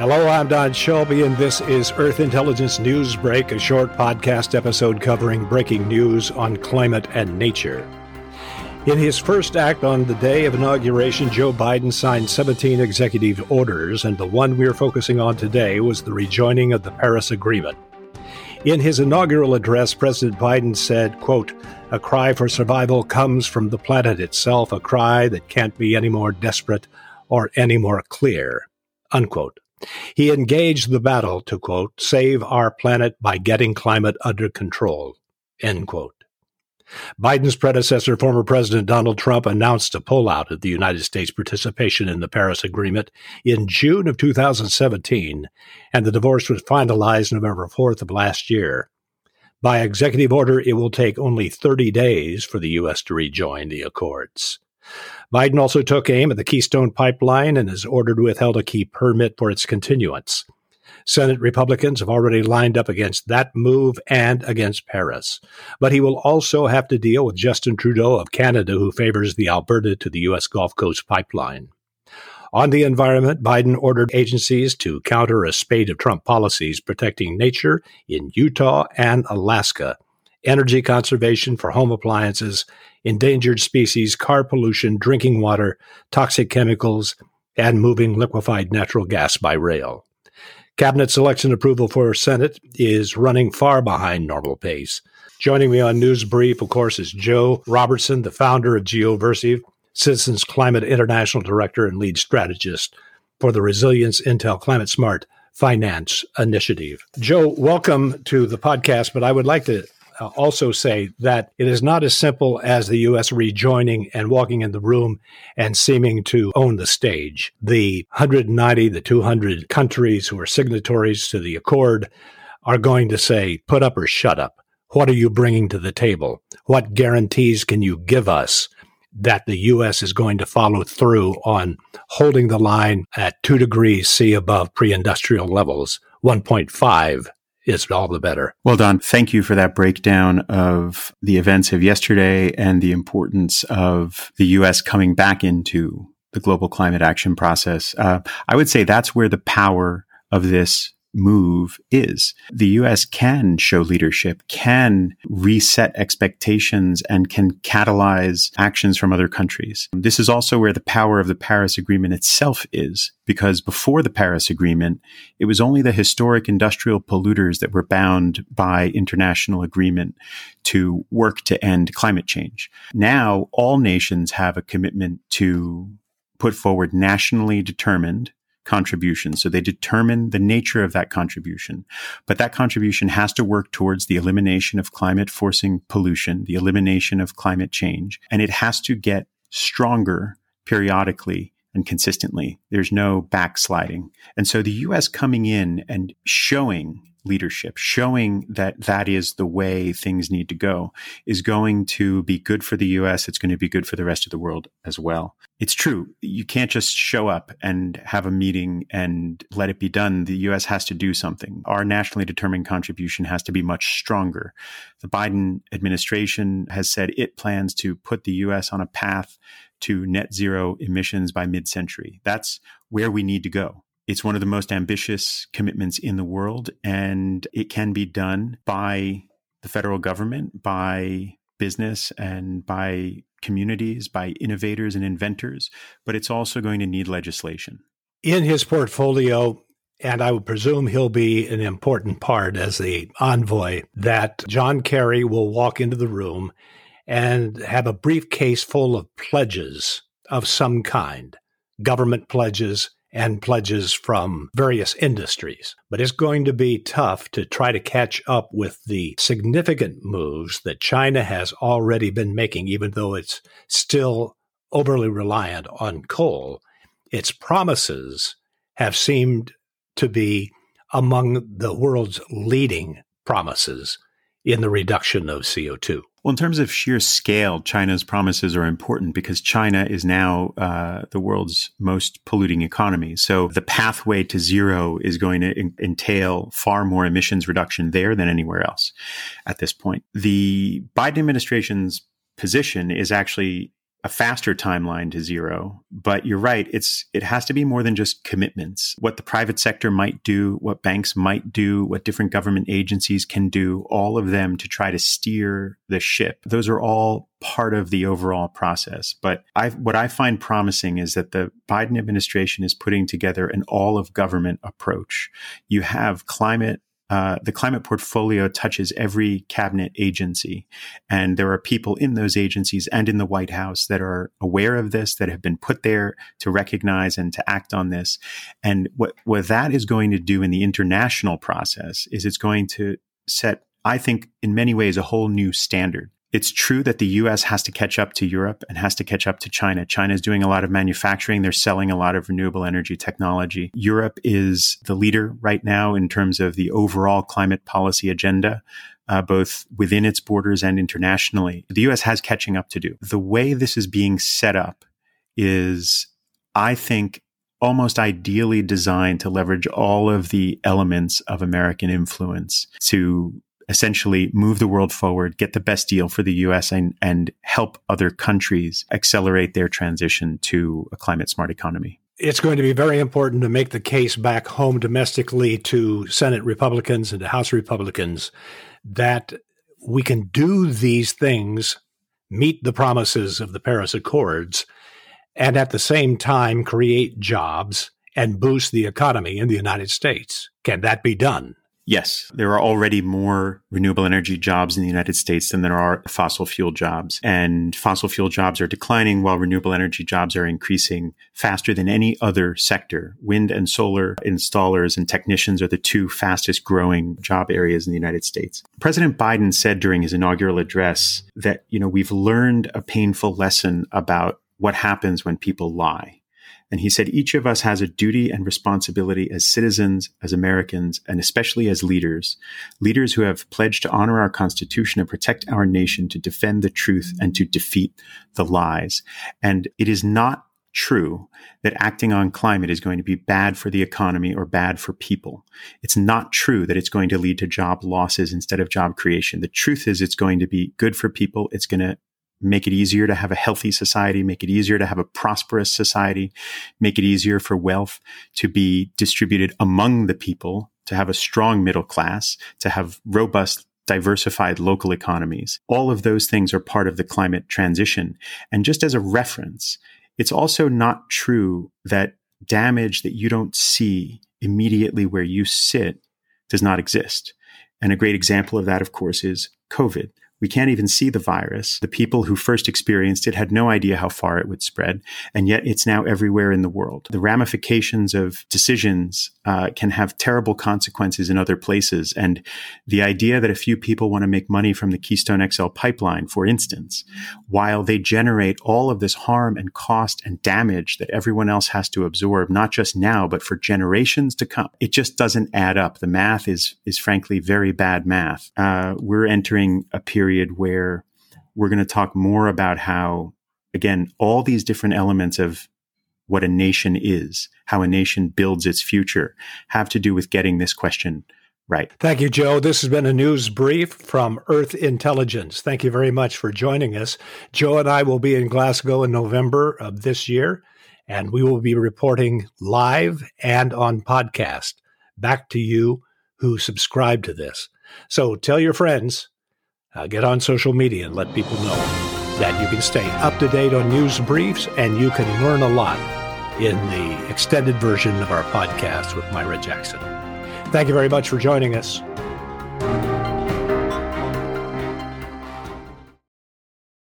Hello, I'm Don Shelby, and this is Earth Intelligence News Break, a short podcast episode covering breaking news on climate and nature. In his first act on the day of inauguration, Joe Biden signed 17 executive orders, and the one we're focusing on today was the rejoining of the Paris Agreement. In his inaugural address, President Biden said, quote, A cry for survival comes from the planet itself, a cry that can't be any more desperate or any more clear, unquote. He engaged the battle to, quote, save our planet by getting climate under control, end quote. Biden's predecessor, former President Donald Trump, announced a pullout of the United States participation in the Paris Agreement in June of 2017, and the divorce was finalized November 4th of last year. By executive order, it will take only 30 days for the U.S. to rejoin the accords. Biden also took aim at the Keystone Pipeline and has ordered withheld a key permit for its continuance. Senate Republicans have already lined up against that move and against Paris. But he will also have to deal with Justin Trudeau of Canada, who favors the Alberta to the U.S. Gulf Coast pipeline. On the environment, Biden ordered agencies to counter a spate of Trump policies protecting nature in Utah and Alaska, energy conservation for home appliances, endangered species, car pollution, drinking water, toxic chemicals, and moving liquefied natural gas by rail. Cabinet selection approval for Senate is running far behind normal pace. Joining me on News Brief, of course, is Joe Robertson, the founder of Geoversiv, Citizens Climate International Director and lead strategist for the Resilience Intel Climate Smart Finance Initiative. Joe, welcome to the podcast, but I would like to Uh, also say that it is not as simple as the U.S. rejoining and walking in the room and seeming to own the stage. The 190, the 200 countries who are signatories to the accord are going to say, put up or shut up. What are you bringing to the table? What guarantees can you give us that the U.S. is going to follow through on holding the line at two degrees C above pre industrial levels, 1.5 is all the better. Well, Don, thank you for that breakdown of the events of yesterday and the importance of the U.S. coming back into the global climate action process. Uh, I would say that's where the power of this move is. The US can show leadership, can reset expectations, and can catalyze actions from other countries. This is also where the power of the Paris Agreement itself is, because before the Paris Agreement, it was only the historic industrial polluters that were bound by international agreement to work to end climate change. Now, all nations have a commitment to put forward nationally determined contribution. So they determine the nature of that contribution. But that contribution has to work towards the elimination of climate forcing pollution, the elimination of climate change, and it has to get stronger periodically and consistently. There's no backsliding. And so the US coming in and showing leadership, showing that that is the way things need to go, is going to be good for the US. It's going to be good for the rest of the world as well. It's true. You can't just show up and have a meeting and let it be done. The US has to do something. Our nationally determined contribution has to be much stronger. The Biden administration has said it plans to put the US on a path to net zero emissions by mid century. That's where we need to go. It's one of the most ambitious commitments in the world, and it can be done by the federal government, by business, and by communities, by innovators and inventors, but it's also going to need legislation. In his portfolio, and I would presume he'll be an important part as the envoy, that John Kerry will walk into the room and have a briefcase full of pledges of some kind government pledges, and pledges from various industries. But it's going to be tough to try to catch up with the significant moves that China has already been making, even though it's still overly reliant on coal. Its promises have seemed to be among the world's leading promises in the reduction of CO2. Well, in terms of sheer scale, China's promises are important because China is now uh, the world's most polluting economy. So the pathway to zero is going to in- entail far more emissions reduction there than anywhere else at this point. The Biden administration's position is actually a faster timeline to zero. But you're right. It's, it has to be more than just commitments. What the private sector might do, what banks might do, what different government agencies can do, all of them to try to steer the ship. Those are all part of the overall process. But I, what I find promising is that the Biden administration is putting together an all of government approach. You have climate uh, the climate portfolio touches every cabinet agency. And there are people in those agencies and in the White House that are aware of this, that have been put there to recognize and to act on this. And what, what that is going to do in the international process is it's going to set, I think, in many ways, a whole new standard it's true that the US has to catch up to Europe and has to catch up to China. China is doing a lot of manufacturing. They're selling a lot of renewable energy technology. Europe is the leader right now in terms of the overall climate policy agenda. Uh, both within its borders and internationally. The US has catching up to do. The way this is being set up is, I think, almost ideally designed to leverage all of the elements of American influence to essentially move the world forward, get the best deal for the US and, and help other countries accelerate their transition to a climate smart economy. It's going to be very important to make the case back home domestically to Senate Republicans and to House Republicans that we can do these things, meet the promises of the Paris Accords, and at the same time create jobs and boost the economy in the United States. Can that be done? Yes, there are already more renewable energy jobs in the United States than there are fossil fuel jobs. And fossil fuel jobs are declining while renewable energy jobs are increasing faster than any other sector. Wind and solar installers and technicians are the two fastest growing job areas in the United States. President Biden said during his inaugural address that, you know, we've learned a painful lesson about what happens when people lie. And he said each of us has a duty and responsibility as citizens, as Americans, and especially as leaders, leaders who have pledged to honor our Constitution and protect our nation, to defend the truth and to defeat the lies. And it is not true that acting on climate is going to be bad for the economy or bad for people. It's not true that it's going to lead to job losses instead of job creation. The truth is it's going to be good for people. It's going to make it easier to have a healthy society, make it easier to have a prosperous society, make it easier for wealth to be distributed among the people, to have a strong middle class, to have robust diversified local economies. All of those things are part of the climate transition. And just as a reference, it's also not true that damage that you don't see immediately where you sit does not exist. And a great example of that, of course, is COVID. We can't even see the virus. The people who first experienced it had no idea how far it would spread, and yet it's now everywhere in the world. The ramifications of decisions uh, can have terrible consequences in other places, and the idea that a few people want to make money from the Keystone XL pipeline, for instance, while they generate all of this harm and cost and damage that everyone else has to absorb, not just now, but for generations to come, it just doesn't add up. The math is is frankly very bad math. Uh, we're entering a period period where we're going to talk more about how, again, all these different elements of what a nation is, how a nation builds its future, have to do with getting this question right. Thank you, Joe. This has been a news brief from Earth Intelligence. Thank you very much for joining us. Joe and I will be in Glasgow in November of this year, and we will be reporting live and on podcast back to you who subscribe to this. So tell your friends uh, get on social media and let people know that you can stay up to date on news briefs and you can learn a lot in the extended version of our podcast with Myra Jackson. Thank you very much for joining us.